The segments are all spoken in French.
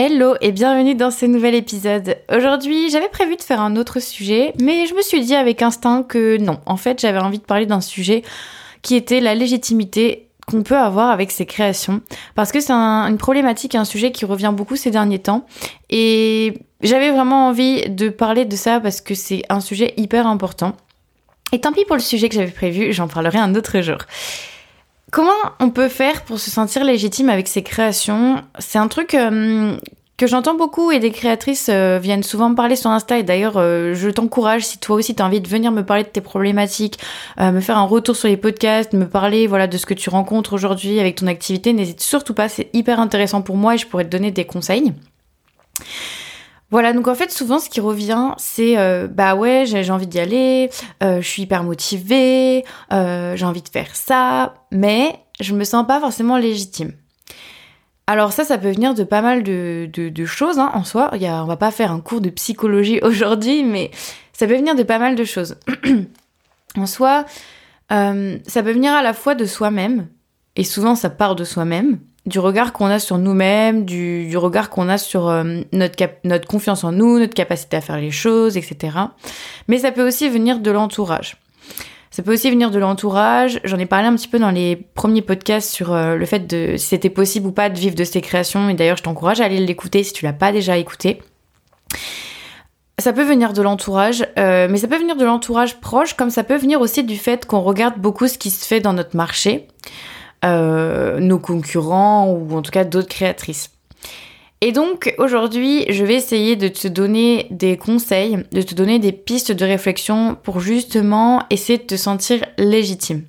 Hello et bienvenue dans ce nouvel épisode. Aujourd'hui, j'avais prévu de faire un autre sujet, mais je me suis dit avec instinct que non. En fait, j'avais envie de parler d'un sujet qui était la légitimité qu'on peut avoir avec ses créations. Parce que c'est une problématique, un sujet qui revient beaucoup ces derniers temps. Et j'avais vraiment envie de parler de ça parce que c'est un sujet hyper important. Et tant pis pour le sujet que j'avais prévu, j'en parlerai un autre jour. Comment on peut faire pour se sentir légitime avec ses créations? C'est un truc euh, que j'entends beaucoup et des créatrices euh, viennent souvent me parler sur Insta. Et d'ailleurs euh, je t'encourage si toi aussi tu as envie de venir me parler de tes problématiques, me faire un retour sur les podcasts, me parler voilà de ce que tu rencontres aujourd'hui avec ton activité, n'hésite surtout pas, c'est hyper intéressant pour moi et je pourrais te donner des conseils. Voilà, donc en fait, souvent, ce qui revient, c'est euh, bah ouais, j'ai envie d'y aller, euh, je suis hyper motivée, euh, j'ai envie de faire ça, mais je me sens pas forcément légitime. Alors ça, ça peut venir de pas mal de, choses hein, en soi. On va pas faire un cours de psychologie aujourd'hui, mais ça peut venir de pas mal de choses. en soi, ça peut venir à la fois de soi-même, et souvent ça part de soi-même, du regard qu'on a sur nous-mêmes, du, regard qu'on a sur euh, notre, confiance en nous, notre capacité à faire les choses, etc. Mais ça peut aussi venir de l'entourage. Ça peut aussi venir de l'entourage. J'en ai parlé un petit peu dans les premiers podcasts sur euh, le fait de si c'était possible ou pas de vivre de ses créations. Et d'ailleurs, je t'encourage à aller l'écouter si tu l'as pas déjà écouté. Ça peut venir de l'entourage, euh, mais ça peut venir de l'entourage proche, comme ça peut venir aussi du fait qu'on regarde beaucoup ce qui se fait dans notre marché. Euh, nos concurrents ou en tout cas d'autres créatrices. Et donc aujourd'hui, je vais essayer de te donner des conseils, de te donner des pistes de réflexion pour justement essayer de te sentir légitime.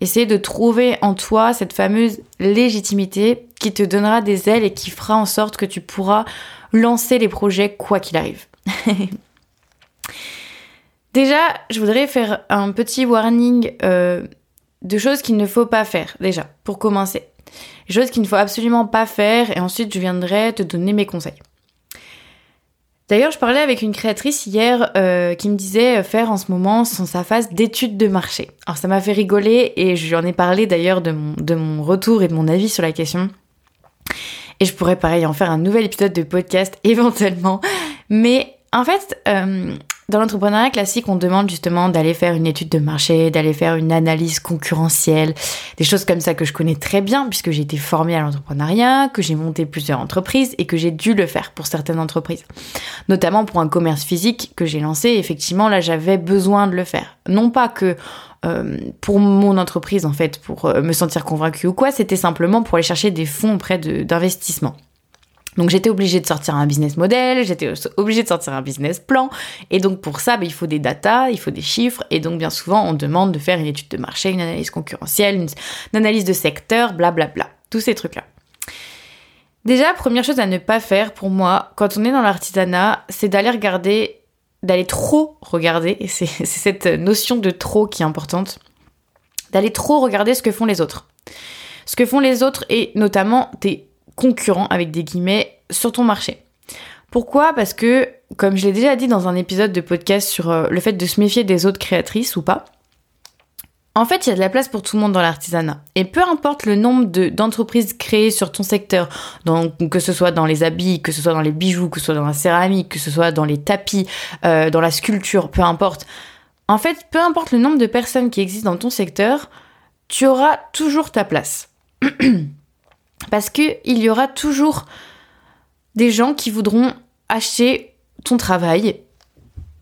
Essayer de trouver en toi cette fameuse légitimité qui te donnera des ailes et qui fera en sorte que tu pourras lancer les projets quoi qu'il arrive. Déjà, je voudrais faire un petit warning euh, de choses qu'il ne faut pas faire, déjà, pour commencer. Des choses qu'il ne faut absolument pas faire, et ensuite je viendrai te donner mes conseils. D'ailleurs, je parlais avec une créatrice hier euh, qui me disait faire en ce moment son, sa phase d'étude de marché. Alors ça m'a fait rigoler et je lui en ai parlé d'ailleurs de mon, de mon retour et de mon avis sur la question. Et je pourrais pareil en faire un nouvel épisode de podcast éventuellement. Mais en fait, euh, dans l'entrepreneuriat classique, on demande justement d'aller faire une étude de marché, d'aller faire une analyse concurrentielle, des choses comme ça que je connais très bien puisque j'ai été formée à l'entrepreneuriat, que j'ai monté plusieurs entreprises et que j'ai dû le faire pour certaines entreprises. Notamment pour un commerce physique que j'ai lancé, effectivement là j'avais besoin de le faire. Non pas que euh, pour mon entreprise en fait, pour euh, me sentir convaincue ou quoi, c'était simplement pour aller chercher des fonds auprès d'investissement. Donc j'étais obligée de sortir un business model, j'étais obligée de sortir un business plan, et donc pour ça, bah, il faut des datas, il faut des chiffres, et donc bien souvent on demande de faire une étude de marché, une analyse concurrentielle, une, analyse de secteur, blablabla, bla, bla, tous ces trucs-là. Déjà, première chose à ne pas faire pour moi, quand on est dans l'artisanat, c'est d'aller regarder, d'aller trop regarder, et c'est cette notion de trop qui est importante, d'aller trop regarder ce que font les autres. Ce que font les autres, et notamment tes concurrent avec des guillemets sur ton marché. Pourquoi? Parce que, comme je l'ai déjà dit dans un épisode de podcast sur euh, le fait de se méfier des autres créatrices ou pas, en fait, il y a de la place pour tout le monde dans l'artisanat. Et peu importe le nombre d'entreprises créées sur ton secteur, que ce soit dans les habits, que ce soit dans les bijoux, que ce soit dans la céramique, que ce soit dans les tapis, euh, dans la sculpture, peu importe. En fait, peu importe le nombre de personnes qui existent dans ton secteur, tu auras toujours ta place. Parce qu'il y aura toujours des gens qui voudront acheter ton travail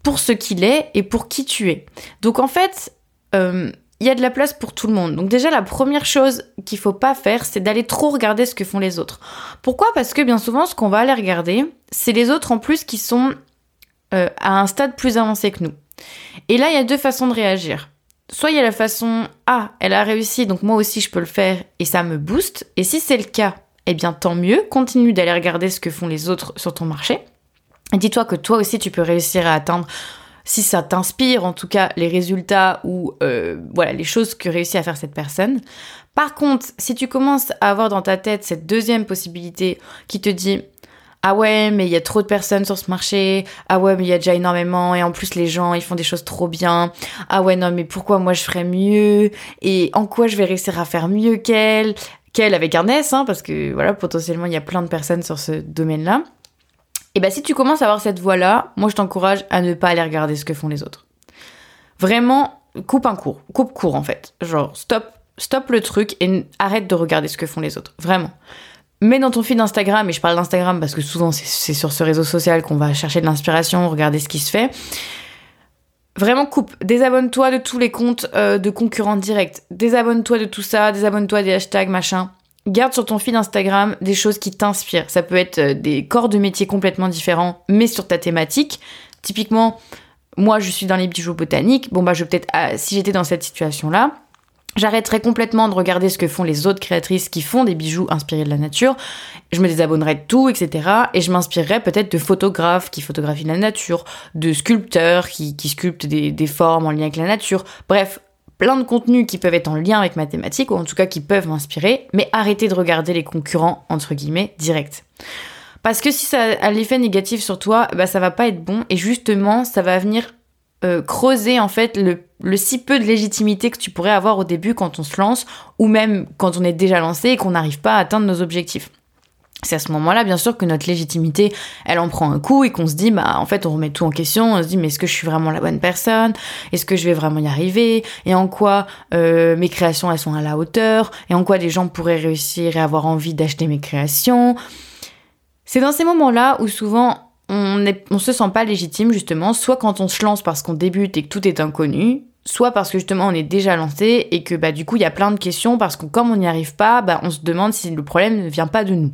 pour ce qu'il est et pour qui tu es. Donc en fait, euh, il y a de la place pour tout le monde. Donc déjà, la première chose qu'il faut pas faire, c'est d'aller trop regarder ce que font les autres. Pourquoi? Parce que bien souvent, ce qu'on va aller regarder, c'est les autres en plus qui sont euh, à un stade plus avancé que nous. Et là, il y a deux façons de réagir soit il y a la façon Ah, elle a réussi, donc moi aussi je peux le faire et ça me booste. Et si c'est le cas, eh bien tant mieux, continue d'aller regarder ce que font les autres sur ton marché. Et dis-toi que toi aussi tu peux réussir à atteindre, si ça t'inspire en tout cas, les résultats ou euh, voilà les choses que réussit à faire cette personne. Par contre, si tu commences à avoir dans ta tête cette deuxième possibilité qui te dit ah ouais, mais il y a trop de personnes sur ce marché. Ah ouais, mais il y a déjà énormément. Et en plus, les gens, ils font des choses trop bien. Ah ouais, non, mais pourquoi moi je ferais mieux? Et en quoi je vais réussir à faire mieux qu'elle? Qu'elle avec un S, hein, parce que voilà, potentiellement il y a plein de personnes sur ce domaine-là. Et bah si tu commences à avoir cette voie-là, moi je t'encourage à ne pas aller regarder ce que font les autres. Vraiment, coupe un cours, coupe court en fait. Genre stop, stop le truc et arrête de regarder ce que font les autres. Vraiment. Mets dans ton feed Instagram, et je parle d'Instagram parce que souvent c'est sur ce réseau social qu'on va chercher de l'inspiration, regarder ce qui se fait. Vraiment coupe, désabonne-toi de tous les comptes euh, de concurrents directs, désabonne-toi de tout ça, désabonne-toi des hashtags, machin. Garde sur ton feed Instagram des choses qui t'inspirent. Ça peut être euh, des corps de métiers complètement différents, mais sur ta thématique. Typiquement, moi je suis dans les bijoux botaniques. Bon bah je peut-être, ah, si j'étais dans cette situation-là, J'arrêterais complètement de regarder ce que font les autres créatrices qui font des bijoux inspirés de la nature. Je me désabonnerais de tout, etc. Et je m'inspirerais peut-être de photographes qui photographient la nature, de sculpteurs qui, sculptent des, des, formes en lien avec la nature. Bref, plein de contenus qui peuvent être en lien avec ma thématique, ou en tout cas qui peuvent m'inspirer, mais arrêtez de regarder les concurrents, entre guillemets, directs. Parce que si ça a l'effet négatif sur toi, bah ça va pas être bon, et justement, ça va venir euh, creuser en fait le, si peu de légitimité que tu pourrais avoir au début quand on se lance ou même quand on est déjà lancé et qu'on n'arrive pas à atteindre nos objectifs. C'est à ce moment-là, bien sûr, que notre légitimité, elle en prend un coup et qu'on se dit, bah, en fait, on remet tout en question. On se dit, mais est-ce que je suis vraiment la bonne personne? Est-ce que je vais vraiment y arriver? Et en quoi euh, mes créations, elles sont à la hauteur? Et en quoi des gens pourraient réussir et avoir envie d'acheter mes créations? C'est dans ces moments-là où souvent on ne se sent pas légitime justement, soit quand on se lance parce qu'on débute et que tout est inconnu, soit parce que justement on est déjà lancé et que bah du coup il y a plein de questions parce que comme on n'y arrive pas, bah, on se demande si le problème ne vient pas de nous.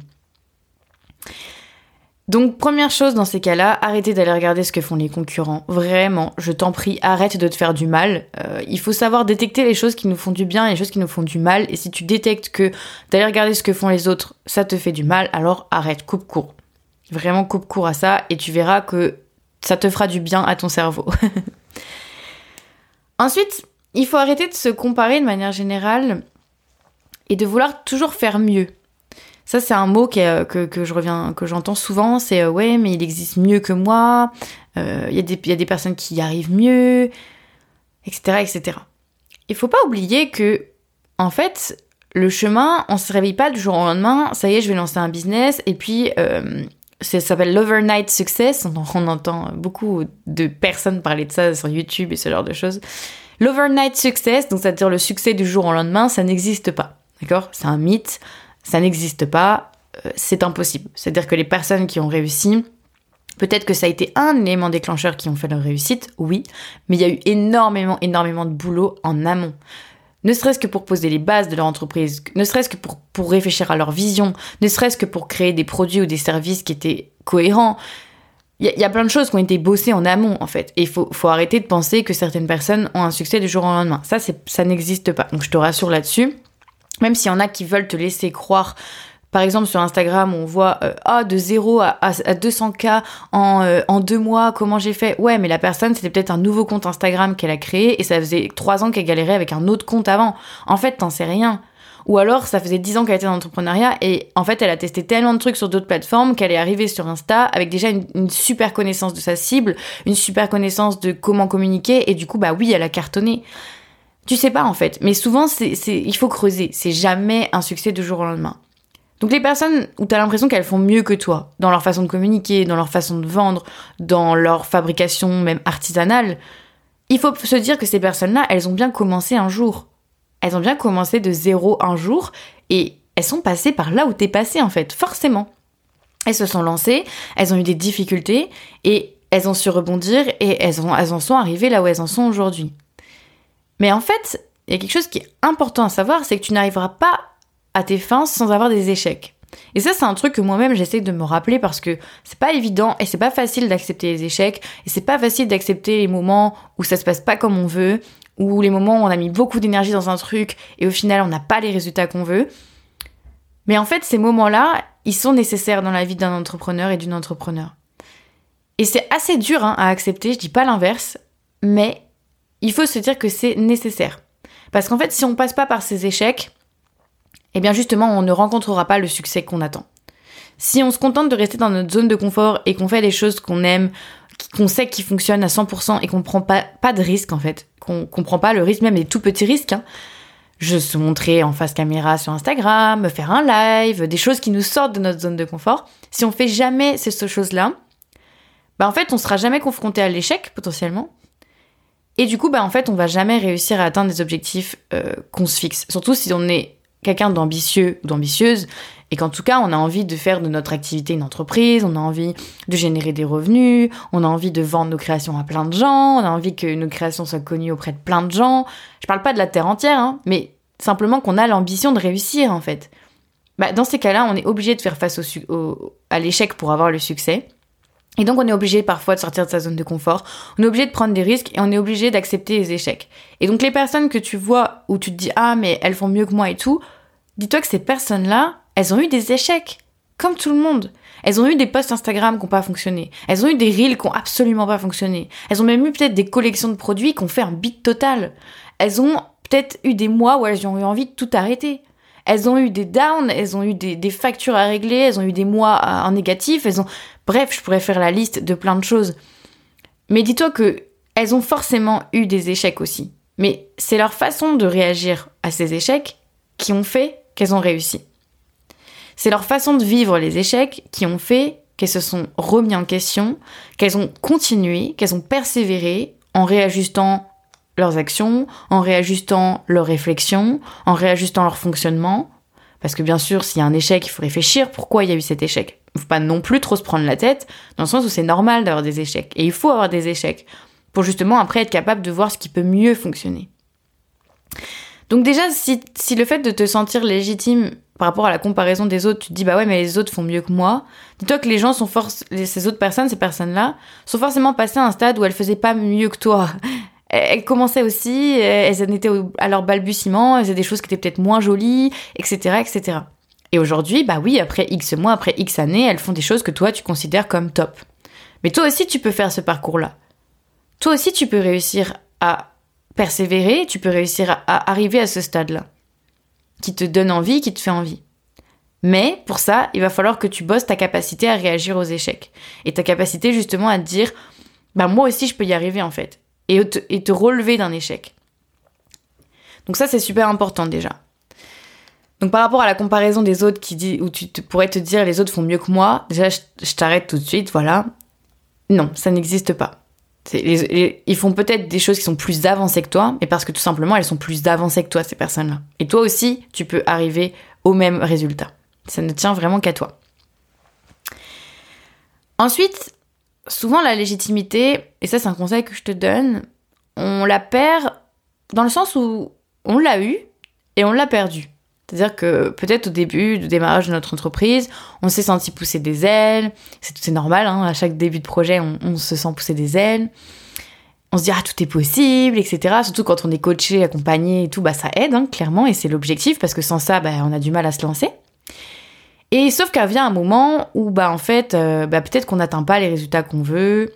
Donc première chose dans ces cas-là, arrêtez d'aller regarder ce que font les concurrents. Vraiment, je t'en prie, arrête de te faire du mal. Euh, il faut savoir détecter les choses qui nous font du bien et les choses qui nous font du mal. Et si tu détectes que d'aller regarder ce que font les autres, ça te fait du mal, alors arrête, coupe court. Vraiment coupe court à ça et tu verras que ça te fera du bien à ton cerveau. Ensuite, il faut arrêter de se comparer de manière générale et de vouloir toujours faire mieux. Ça, c'est un mot que, que, je reviens, que j'entends souvent. C'est euh, ouais, mais il existe mieux que moi. Euh, il y, a des personnes qui y arrivent mieux, etc., etc. Il faut pas oublier que, en fait, le chemin, on se réveille pas du jour au lendemain. Ça y est, je vais lancer un business et puis euh, ça s'appelle l'overnight success. On, entend beaucoup de personnes parler de ça sur YouTube et ce genre de choses. L'overnight success, donc c'est-à-dire le succès du jour au lendemain, ça n'existe pas. D'accord? C'est un mythe, ça n'existe pas, euh, c'est impossible. C'est-à-dire que les personnes qui ont réussi, peut-être que ça a été un élément déclencheur qui ont fait leur réussite, oui, mais il y a eu énormément, énormément de boulot en amont ne serait-ce que pour poser les bases de leur entreprise, ne serait-ce que pour, réfléchir à leur vision, ne serait-ce que pour créer des produits ou des services qui étaient cohérents. Il y, a plein de choses qui ont été bossées en amont, en fait. Et il faut, faut arrêter de penser que certaines personnes ont un succès du jour au lendemain. Ça, ça n'existe pas. Donc je te rassure là-dessus. Même s'il y en a qui veulent te laisser croire par exemple, sur Instagram, on voit euh, ah de 0 à, 200K en, euh, en deux mois, comment j'ai fait? Ouais, mais la personne, c'était peut-être un nouveau compte Instagram qu'elle a créé et ça faisait trois ans qu'elle galérait avec un autre compte avant. En fait, t'en sais rien. Ou alors, ça faisait 10 ans qu'elle était dans l'entrepreneuriat et en fait, elle a testé tellement de trucs sur d'autres plateformes qu'elle est arrivée sur Insta avec déjà une, super connaissance de sa cible, une super connaissance de comment communiquer et du coup, bah oui, elle a cartonné. Tu sais pas en fait, mais souvent, c'est, il faut creuser. C'est jamais un succès du jour au lendemain. Donc les personnes où tu as l'impression qu'elles font mieux que toi, dans leur façon de communiquer, dans leur façon de vendre, dans leur fabrication même artisanale, il faut se dire que ces personnes-là, elles ont bien commencé un jour. Elles ont bien commencé de zéro un jour et elles sont passées par là où t'es passé en fait, forcément. Elles se sont lancées, elles ont eu des difficultés et elles ont su rebondir et elles, ont, elles en sont arrivées là où elles en sont aujourd'hui. Mais en fait, il y a quelque chose qui est important à savoir, c'est que tu n'arriveras pas à tes fins sans avoir des échecs. Et ça, c'est un truc que moi-même j'essaie de me rappeler parce que c'est pas évident et c'est pas facile d'accepter les échecs et c'est pas facile d'accepter les moments où ça se passe pas comme on veut ou les moments où on a mis beaucoup d'énergie dans un truc et au final on n'a pas les résultats qu'on veut. Mais en fait, ces moments-là, ils sont nécessaires dans la vie d'un entrepreneur et d'une entrepreneur. Et c'est assez dur hein, à accepter, je dis pas l'inverse, mais il faut se dire que c'est nécessaire. Parce qu'en fait, si on passe pas par ces échecs, eh bien justement, on ne rencontrera pas le succès qu'on attend. Si on se contente de rester dans notre zone de confort et qu'on fait des choses qu'on aime, qu'on sait qui fonctionnent à 100% et qu'on prend pas, de risque en fait, qu'on ne prend pas le risque, même des tout petits risques, hein, je se montrer en face caméra sur Instagram, faire un live, des choses qui nous sortent de notre zone de confort, si on fait jamais ces choses-là, bah en fait, on sera jamais confronté à l'échec potentiellement. Et du coup, bah en fait, on va jamais réussir à atteindre des objectifs euh, qu'on se fixe. Surtout si on est quelqu'un d'ambitieux ou d'ambitieuse et qu'en tout cas, on a envie de faire de notre activité une entreprise, on a envie de générer des revenus, on a envie de vendre nos créations à plein de gens, on a envie que nos créations soient connues auprès de plein de gens. Je parle pas de la terre entière, hein, mais simplement qu'on a l'ambition de réussir en fait. Bah, dans ces cas-là, on est obligé de faire face au, à l'échec pour avoir le succès. Et donc on est obligé parfois de sortir de sa zone de confort, on est obligé de prendre des risques et on est obligé d'accepter les échecs. Et donc les personnes que tu vois où tu te dis ah mais elles font mieux que moi et tout, dis-toi que ces personnes-là, elles ont eu des échecs, comme tout le monde. Elles ont eu des posts Instagram qui n'ont pas fonctionné. Elles ont eu des reels qui n'ont absolument pas fonctionné. Elles ont même eu peut-être des collections de produits qui ont fait un beat total. Elles ont peut-être eu des mois où elles ont eu envie de tout arrêter. Elles ont eu des downs, elles ont eu des, factures à régler, elles ont eu des mois en négatif, elles ont... Bref, je pourrais faire la liste de plein de choses. Mais dis-toi que elles ont forcément eu des échecs aussi. Mais c'est leur façon de réagir à ces échecs qui ont fait qu'elles ont réussi. C'est leur façon de vivre les échecs qui ont fait qu'elles se sont remis en question, qu'elles ont continué, qu'elles ont persévéré en réajustant leurs actions, en réajustant leurs réflexions, en réajustant leur fonctionnement. Parce que bien sûr, s'il y a un échec, il faut réfléchir pourquoi il y a eu cet échec. Faut pas non plus trop se prendre la tête, dans le sens où c'est normal d'avoir des échecs. Et il faut avoir des échecs pour justement après être capable de voir ce qui peut mieux fonctionner. Donc déjà, si, si le fait de te sentir légitime par rapport à la comparaison des autres, tu te dis bah ouais mais les autres font mieux que moi. Dis-toi que les gens sont ces autres personnes, ces personnes-là, sont forcément passées à un stade où elles faisaient pas mieux que toi. Elles commençaient aussi, elles en étaient à leur balbutiement, elles faisaient des choses qui étaient peut-être moins jolies, etc., etc. Et aujourd'hui, bah oui, après X mois, après X années, elles font des choses que toi tu considères comme top. Mais toi aussi, tu peux faire ce parcours-là. Toi aussi, tu peux réussir à persévérer, tu peux réussir à arriver à ce stade-là qui te donne envie, qui te fait envie. Mais pour ça, il va falloir que tu bosses ta capacité à réagir aux échecs. Et ta capacité justement à te dire, bah moi aussi je peux y arriver en fait. Te, et te relever d'un échec. Donc ça c'est super important déjà. Donc par rapport à la comparaison des autres qui dit, où tu pourrais te dire les autres font mieux que moi, déjà je t'arrête tout de suite, voilà. Non, ça n'existe pas ils font peut-être des choses qui sont plus avancées que toi, mais parce que tout simplement elles sont plus avancées que toi, ces personnes-là. Et toi aussi, tu peux arriver au même résultat. Ça ne tient vraiment qu'à toi. Ensuite, souvent la légitimité, et ça c'est un conseil que je te donne, on la perd dans le sens où on l'a eu et on l'a perdu. C'est-à-dire que peut-être au début du démarrage de notre entreprise, on s'est senti pousser des ailes. C'est normal, hein, à chaque début de projet, on, se sent pousser des ailes. On se dit, ah, tout est possible, etc. Surtout quand on est coaché, accompagné et tout, bah, ça aide, hein, clairement, et c'est l'objectif, parce que sans ça, bah, on a du mal à se lancer. Et sauf qu'il vient un moment où, bah, en fait, euh, bah, peut-être qu'on n'atteint pas les résultats qu'on veut,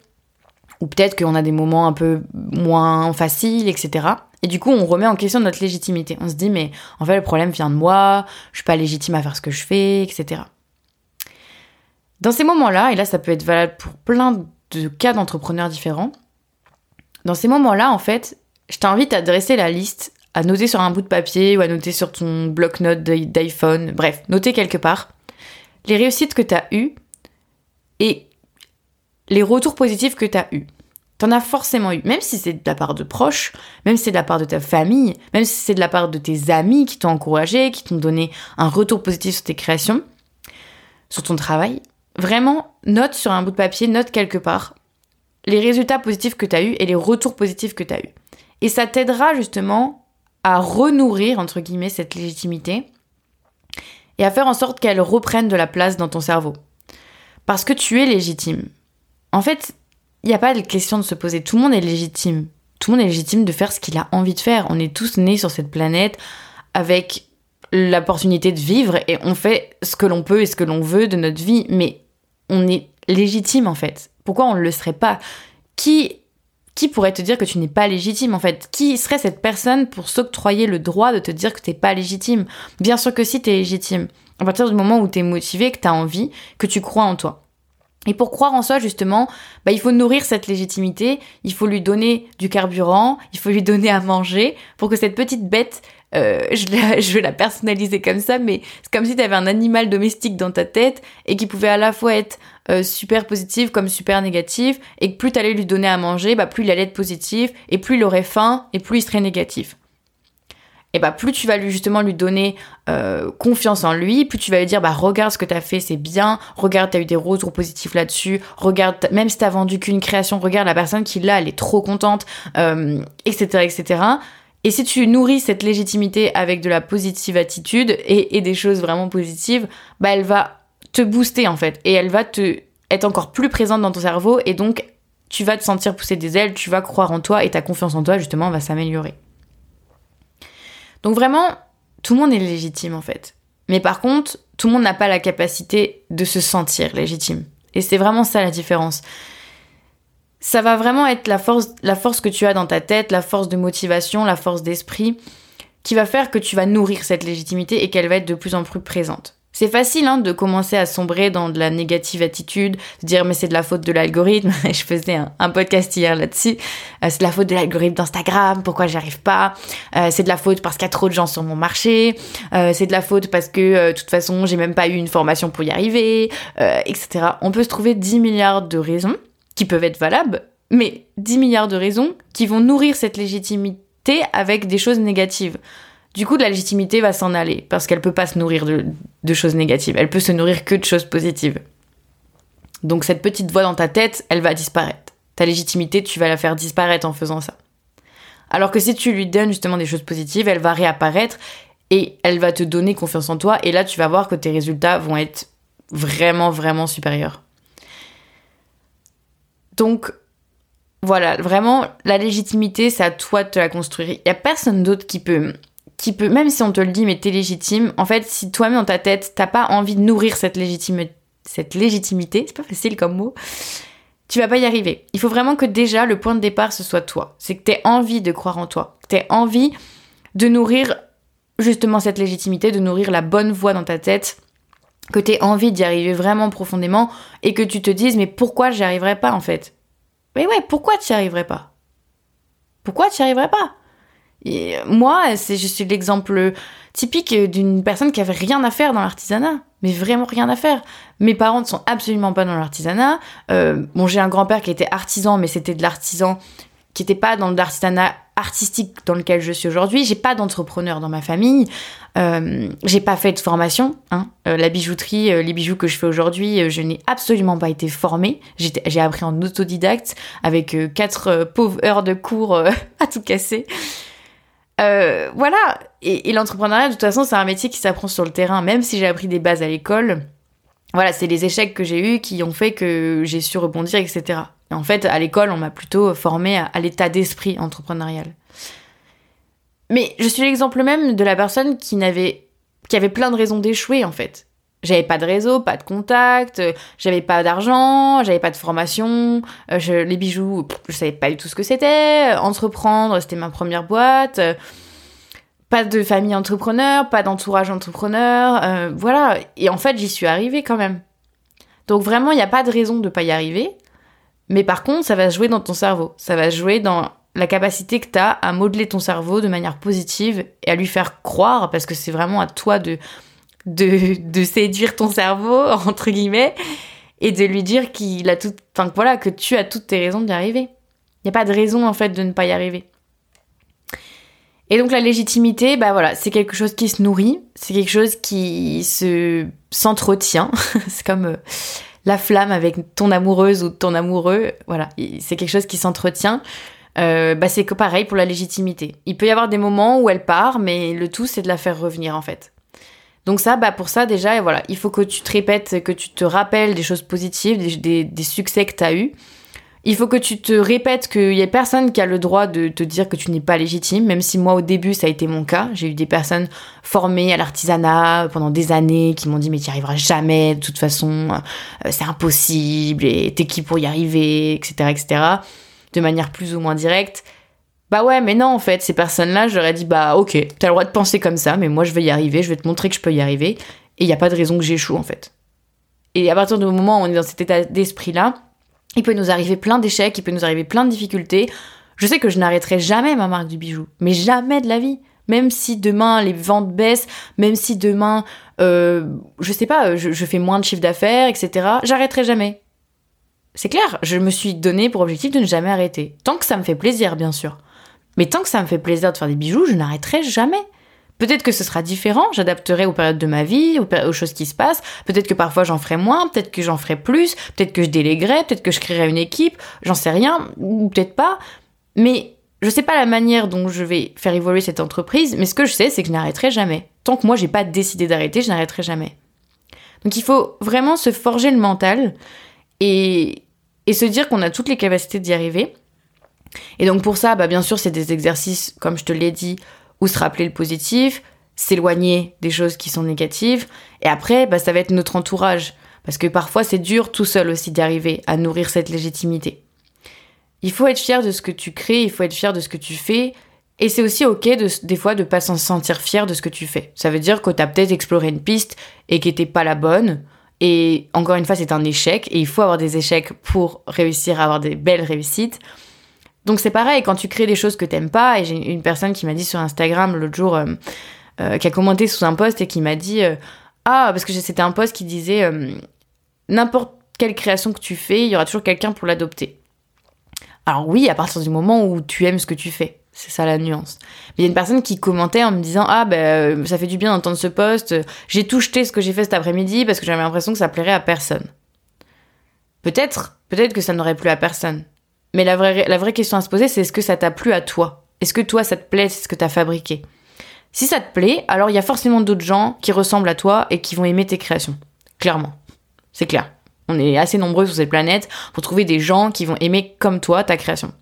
ou peut-être qu'on a des moments un peu moins faciles, etc. Et du coup, on remet en question notre légitimité. On se dit, mais en fait, le problème vient de moi, je suis pas légitime à faire ce que je fais, etc. Dans ces moments-là, et là, ça peut être valable pour plein de cas d'entrepreneurs différents, dans ces moments-là, en fait, je t'invite à dresser la liste, à noter sur un bout de papier ou à noter sur ton bloc-notes d'iPhone, bref, noter quelque part les réussites que tu as eues et les retours positifs que tu as eus. T'en as forcément eu, même si c'est de la part de proches, même si c'est de la part de ta famille, même si c'est de la part de tes amis qui t'ont encouragé, qui t'ont donné un retour positif sur tes créations, sur ton travail. Vraiment, note sur un bout de papier, note quelque part les résultats positifs que tu as eus et les retours positifs que tu as eus. Et ça t'aidera justement à renourrir, entre guillemets, cette légitimité et à faire en sorte qu'elle reprenne de la place dans ton cerveau. Parce que tu es légitime. En fait, il n'y a pas de question de se poser. Tout le monde est légitime. Tout le monde est légitime de faire ce qu'il a envie de faire. On est tous nés sur cette planète avec l'opportunité de vivre et on fait ce que l'on peut et ce que l'on veut de notre vie. Mais on est légitime en fait. Pourquoi on ne le serait pas? Qui qui pourrait te dire que tu n'es pas légitime en fait? Qui serait cette personne pour s'octroyer le droit de te dire que tu n'es pas légitime? Bien sûr que si tu es légitime. À partir du moment où tu es motivé, que tu as envie, que tu crois en toi. Et pour croire en soi, justement, bah, il faut nourrir cette légitimité, il faut lui donner du carburant, il faut lui donner à manger pour que cette petite bête euh, je, je vais la personnaliser comme ça, mais c'est comme si tu avais un animal domestique dans ta tête et qui pouvait à la fois être euh, super positif comme super négatif, et que plus tu allais lui donner à manger, bah, plus il allait être positif, et plus il aurait faim, et plus il serait négatif et bah plus tu vas lui justement lui donner euh, confiance en lui, plus tu vas lui dire bah regarde ce que t'as fait, c'est bien, regarde t'as eu des retours positifs là-dessus, regarde même si t'as vendu qu'une création, regarde la personne qui l'a, elle est trop contente, euh, etc etc. Et si tu nourris cette légitimité avec de la positive attitude et, et des choses vraiment positives, bah elle va te booster en fait et elle va te être encore plus présente dans ton cerveau et donc tu vas te sentir pousser des ailes, tu vas croire en toi et ta confiance en toi justement va s'améliorer. Donc vraiment, tout le monde est légitime en fait. Mais par contre, tout le monde n'a pas la capacité de se sentir légitime. Et c'est vraiment ça la différence. Ça va vraiment être la force, la force que tu as dans ta tête, la force de motivation, la force d'esprit, qui va faire que tu vas nourrir cette légitimité et qu'elle va être de plus en plus présente. C'est facile hein, de commencer à sombrer dans de la négative attitude, de dire mais c'est de la faute de l'algorithme. Je faisais un, podcast hier là-dessus. Euh, c'est de la faute de l'algorithme d'Instagram. Pourquoi j'y arrive pas? Euh, C'est de la faute parce qu'il y a trop de gens sur mon marché. Euh, c'est de la faute parce que de toute façon j'ai même pas eu une formation pour y arriver, etc. On peut se trouver 10 milliards de raisons qui peuvent être valables, mais 10 milliards de raisons qui vont nourrir cette légitimité avec des choses négatives. Du coup, de la légitimité va s'en aller parce qu'elle peut pas se nourrir de, choses négatives. Elle peut se nourrir que de choses positives. Donc cette petite voix dans ta tête, elle va disparaître. Ta légitimité, tu vas la faire disparaître en faisant ça. Alors que si tu lui donnes justement des choses positives, elle va réapparaître et elle va te donner confiance en toi et là tu vas voir que tes résultats vont être vraiment vraiment supérieurs. Donc voilà, vraiment la légitimité, c'est à toi de te la construire. Il y a personne d'autre qui peut qui peut, même si on te le dit, mais t'es légitime, en fait, si toi-même dans ta tête, t'as pas envie de nourrir cette, cette légitimité, c'est pas facile comme mot, tu vas pas y arriver. Il faut vraiment que déjà le point de départ ce soit toi. C'est que t'aies envie de croire en toi, que t'aies envie de nourrir justement cette légitimité, de nourrir la bonne voix dans ta tête, que t'aies envie d'y arriver vraiment profondément et que tu te dises mais pourquoi j'y arriverai pas en fait? Mais ouais, pourquoi tu y arriverais pas? Pourquoi tu y arriverais pas? Et moi, c'est, je suis l'exemple typique d'une personne qui avait rien à faire dans l'artisanat, mais vraiment rien à faire. Mes parents ne sont absolument pas dans l'artisanat. Euh, bon, j'ai un grand-père qui était artisan, mais c'était de l'artisan qui n'était pas dans l'artisanat artistique dans lequel je suis aujourd'hui. J'ai pas d'entrepreneur dans ma famille. Euh, j'ai pas fait de formation. Hein. Euh, la bijouterie, euh, les bijoux que je fais aujourd'hui, euh, je n'ai absolument pas été formée. J'ai appris en autodidacte avec quatre pauvres heures de cours à tout casser. Euh, voilà. Et, l'entrepreneuriat, de toute façon, c'est un métier qui s'apprend sur le terrain, même si j'ai appris des bases à l'école. Voilà, c'est les échecs que j'ai eus qui ont fait que j'ai su rebondir, etc. Et en fait, à l'école, on m'a plutôt formé à, l'état d'esprit entrepreneurial. Mais je suis l'exemple même de la personne qui n'avait, qui avait plein de raisons d'échouer, en fait. J'avais pas de réseau, pas de contact, euh, j'avais pas d'argent, j'avais pas de formation, euh, les bijoux, je savais pas du tout ce que c'était, entreprendre, c'était ma première boîte, euh, pas de famille entrepreneur, pas d'entourage entrepreneur, voilà. Et en fait, j'y suis arrivée quand même. Donc vraiment, il n'y a pas de raison de pas y arriver. Mais par contre, ça va jouer dans ton cerveau. Ça va jouer dans la capacité que tu as à modeler ton cerveau de manière positive et à lui faire croire, parce que c'est vraiment à toi de de, séduire ton cerveau, entre guillemets, et de lui dire qu'il a tout, enfin voilà, que tu as toutes tes raisons d'y arriver. Il n'y a pas de raison en fait de ne pas y arriver. Et donc la légitimité, bah voilà, c'est quelque chose qui se nourrit, c'est quelque chose qui se s'entretient. c'est comme euh, la flamme avec ton amoureuse ou ton amoureux. Voilà, c'est quelque chose qui s'entretient. Euh, bah c'est pareil pour la légitimité. Il peut y avoir des moments où elle part, mais le tout c'est de la faire revenir en fait. Donc ça, bah pour ça déjà, voilà, il faut que tu te répètes, que tu te rappelles des choses positives, des, des, succès que tu as eus. Il faut que tu te répètes qu'il y a personne qui a le droit de te dire que tu n'es pas légitime, même si moi au début ça a été mon cas. J'ai eu des personnes formées à l'artisanat pendant des années qui m'ont dit mais tu n'y arriveras jamais, de toute façon euh, c'est impossible et t'es qui pour y arriver, etc., etc. De manière plus ou moins directe. Bah ouais, mais non, en fait, ces personnes-là, j'aurais dit, bah ok, t'as le droit de penser comme ça, mais moi je vais y arriver, je vais te montrer que je peux y arriver, et il n'y a pas de raison que j'échoue, en fait. Et à partir du moment où on est dans cet état d'esprit-là, il peut nous arriver plein d'échecs, il peut nous arriver plein de difficultés. Je sais que je n'arrêterai jamais ma marque du bijou, mais jamais de la vie. Même si demain les ventes baissent, même si demain, euh, je sais pas, je, je fais moins de chiffre d'affaires, etc., j'arrêterai jamais. C'est clair, je me suis donné pour objectif de ne jamais arrêter. Tant que ça me fait plaisir, bien sûr. Mais tant que ça me fait plaisir de faire des bijoux, je n'arrêterai jamais. Peut-être que ce sera différent, j'adapterai aux périodes de ma vie, aux, choses qui se passent. Peut-être que parfois j'en ferai moins, peut-être que j'en ferai plus, peut-être que je déléguerai, peut-être que je créerai une équipe, j'en sais rien, ou peut-être pas. Mais je sais pas la manière dont je vais faire évoluer cette entreprise, mais ce que je sais, c'est que je n'arrêterai jamais. Tant que moi j'ai pas décidé d'arrêter, je n'arrêterai jamais. Donc il faut vraiment se forger le mental et, et se dire qu'on a toutes les capacités d'y arriver. Et donc pour ça, bah bien sûr, c'est des exercices, comme je te l'ai dit, où se rappeler le positif, s'éloigner des choses qui sont négatives. Et après, bah, ça va être notre entourage. Parce que parfois, c'est dur tout seul aussi d'y arriver à nourrir cette légitimité. Il faut être fier de ce que tu crées, il faut être fier de ce que tu fais. Et c'est aussi ok de, des fois de pas s'en sentir fier de ce que tu fais. Ça veut dire que tu as peut-être exploré une piste et qui n'était pas la bonne. Et encore une fois, c'est un échec. Et il faut avoir des échecs pour réussir à avoir des belles réussites. Donc c'est pareil, quand tu crées des choses que t'aimes pas, et j'ai une personne qui m'a dit sur Instagram l'autre jour, euh, euh, qui a commenté sous un post et qui m'a dit euh, Ah, parce que c'était un post qui disait N'importe quelle création que tu fais, il y aura toujours quelqu'un pour l'adopter. Alors oui, à partir du moment où tu aimes ce que tu fais. C'est ça la nuance. Mais il y a une personne qui commentait en me disant Ah, ben, ça fait du bien d'entendre ce post. J'ai tout jeté ce que j'ai fait cet après-midi parce que j'avais l'impression que ça plairait à personne. Peut-être, peut-être que ça n'aurait plu à personne. Mais la vraie, la vraie question à se poser, c'est est-ce que ça t'a plu à toi? Est-ce que toi, ça te plaît C'est ce que t'as fabriqué? Si ça te plaît, alors il y a forcément d'autres gens qui ressemblent à toi et qui vont aimer tes créations. Clairement. C'est clair. On est assez nombreux sur cette planète pour trouver des gens qui vont aimer comme toi ta création.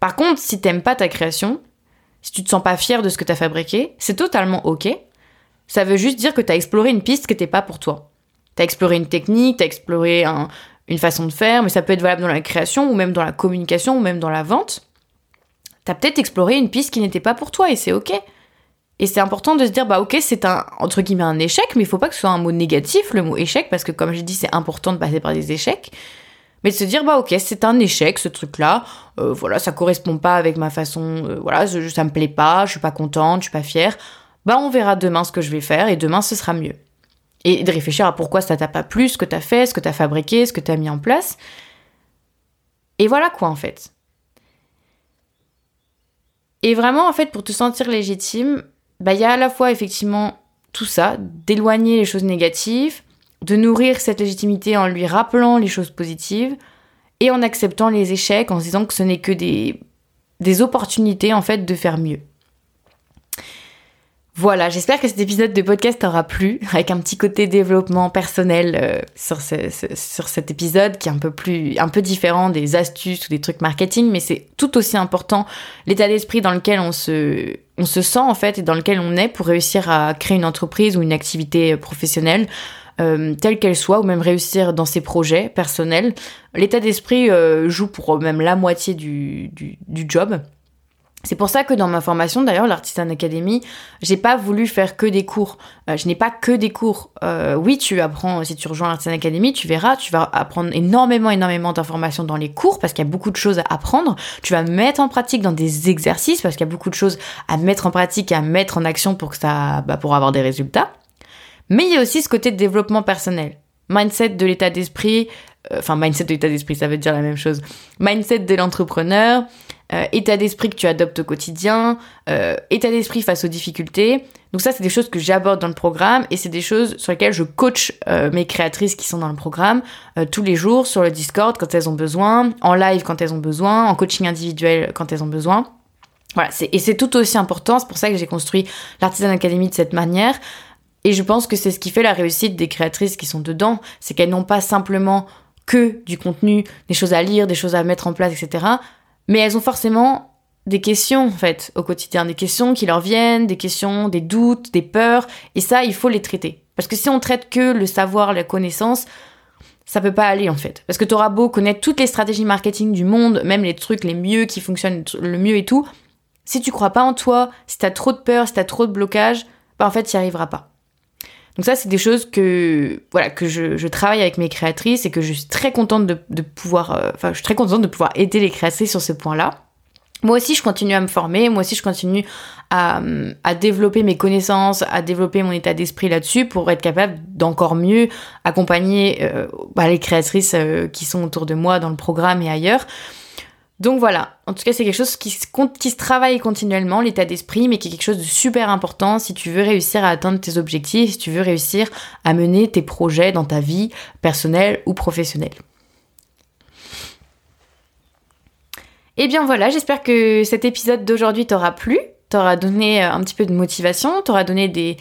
Par contre, si t'aimes pas ta création, si tu te sens pas fier de ce que t'as fabriqué, c'est totalement ok. Ça veut juste dire que t'as exploré une piste qui n'était pas pour toi. T'as exploré une technique, t'as exploré un, une façon de faire, mais ça peut être valable dans la création ou même dans la communication ou même dans la vente. T'as peut-être exploré une piste qui n'était pas pour toi et c'est ok. Et c'est important de se dire, bah ok, c'est un, entre guillemets, un échec, mais il faut pas que ce soit un mot négatif, le mot échec, parce que comme j'ai dit, c'est important de passer par des échecs. Mais de se dire, bah ok, c'est un échec, ce truc-là, euh, voilà, ça correspond pas avec ma façon, euh, voilà, ça me plaît pas, je suis pas contente, je suis pas fière. Bah on verra demain ce que je vais faire et demain ce sera mieux et de réfléchir à pourquoi ça t'a pas plu, ce que t'as fait, ce que t'as fabriqué, ce que t'as mis en place. Et voilà quoi en fait. Et vraiment en fait pour te sentir légitime, bah il y a à la fois effectivement tout ça, d'éloigner les choses négatives, de nourrir cette légitimité en lui rappelant les choses positives et en acceptant les échecs en se disant que ce n'est que des, des opportunités en fait de faire mieux. Voilà, j'espère que cet épisode de podcast t'aura plu, avec un petit côté développement personnel euh, sur, sur cet épisode qui est un peu plus, un peu différent des astuces ou des trucs marketing, mais c'est tout aussi important l'état d'esprit dans lequel on se, on se sent en fait et dans lequel on est pour réussir à créer une entreprise ou une activité professionnelle. Euh, telle qu'elle soit, ou même réussir dans ses projets personnels. L'état d'esprit euh, joue pour même la moitié du, du, du job. C'est pour ça que dans ma formation, d'ailleurs, l'Artisan Academy, j'ai pas voulu faire que des cours. Euh, je n'ai pas que des cours. Euh, oui, tu apprends, si tu rejoins l'Artisan Academy, tu verras, tu vas apprendre énormément, énormément d'informations dans les cours parce qu'il y a beaucoup de choses à apprendre. Tu vas mettre en pratique dans des exercices parce qu'il y a beaucoup de choses à mettre en pratique et à mettre en action pour que ça, bah, pour avoir des résultats. Mais il y a aussi ce côté de développement personnel. Mindset de l'état d'esprit, euh, enfin mindset de l'état d'esprit, ça veut dire la même chose. Mindset de l'entrepreneur, euh, état d'esprit que tu adoptes au quotidien, euh, état d'esprit face aux difficultés. Donc ça, c'est des choses que j'aborde dans le programme et c'est des choses sur lesquelles je coach mes créatrices qui sont dans le programme tous les jours sur le Discord quand elles ont besoin, en live quand elles ont besoin, en coaching individuel quand elles ont besoin. Voilà, et c'est tout aussi important, c'est pour ça que j'ai construit l'Artisan Academy de cette manière. Et je pense que c'est ce qui fait la réussite des créatrices qui sont dedans, c'est qu'elles n'ont pas simplement que du contenu, des choses à lire, des choses à mettre en place, etc. Mais elles ont forcément des questions, en fait, au quotidien, des questions qui leur viennent, des questions, des doutes, des peurs, et ça, il faut les traiter. Parce que si on traite que le savoir, la connaissance, ça peut pas aller en fait. Parce que t'auras beau connaître toutes les stratégies marketing du monde, même les trucs les mieux qui fonctionnent le mieux et tout, si tu crois pas en toi, si t'as trop de peur, si t'as trop de blocage, bah en fait, y arriveras pas. Donc ça, c'est des choses que voilà que je, travaille avec mes créatrices et que je suis très contente de, de pouvoir, euh, enfin, je suis très contente de pouvoir aider les créatrices sur ce point-là. moi aussi, je continue à me former, moi aussi, je continue à, développer mes connaissances, à développer mon état d'esprit là-dessus pour être capable d'encore mieux accompagner euh, bah, les créatrices euh, qui sont autour de moi dans le programme et ailleurs. Donc voilà, en tout cas c'est quelque chose qui se, travaille continuellement, l'état d'esprit, mais qui est quelque chose de super important si tu veux réussir à atteindre tes objectifs, si tu veux réussir à mener tes projets dans ta vie personnelle ou professionnelle. Et eh bien voilà, j'espère que cet épisode d'aujourd'hui t'aura plu, t'aura donné euh, un petit peu de motivation, t'aura donné des,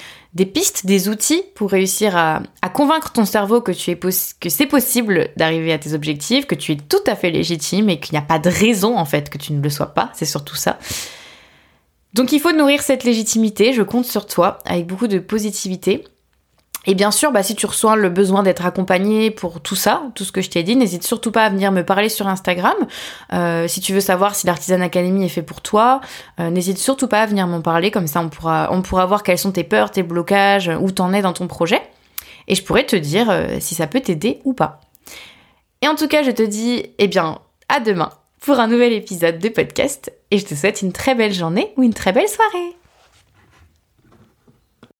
pistes, des outils pour réussir à, convaincre ton cerveau que, que c'est possible d'arriver à tes objectifs, que tu es tout à fait légitime et qu'il n'y a pas de raison en fait que tu ne le sois pas, c'est surtout ça. Donc il faut nourrir cette légitimité, je compte sur toi avec beaucoup de positivité. Et bien sûr, bah, si tu reçois le besoin d'être accompagné pour tout ça, tout ce que je t'ai dit, n'hésite surtout pas à venir me parler sur Instagram. Euh, si tu veux savoir si l'Artisan Academy est fait pour toi, euh, n'hésite surtout pas à venir m'en parler, comme ça on pourra, on pourra voir quelles sont tes peurs, tes blocages, où t'en es dans ton projet. Et je pourrais te dire euh, si ça peut t'aider ou pas. Et en tout cas, je te dis, eh bien, à demain pour un nouvel épisode de podcast. Et je te souhaite une très belle journée ou une très belle soirée.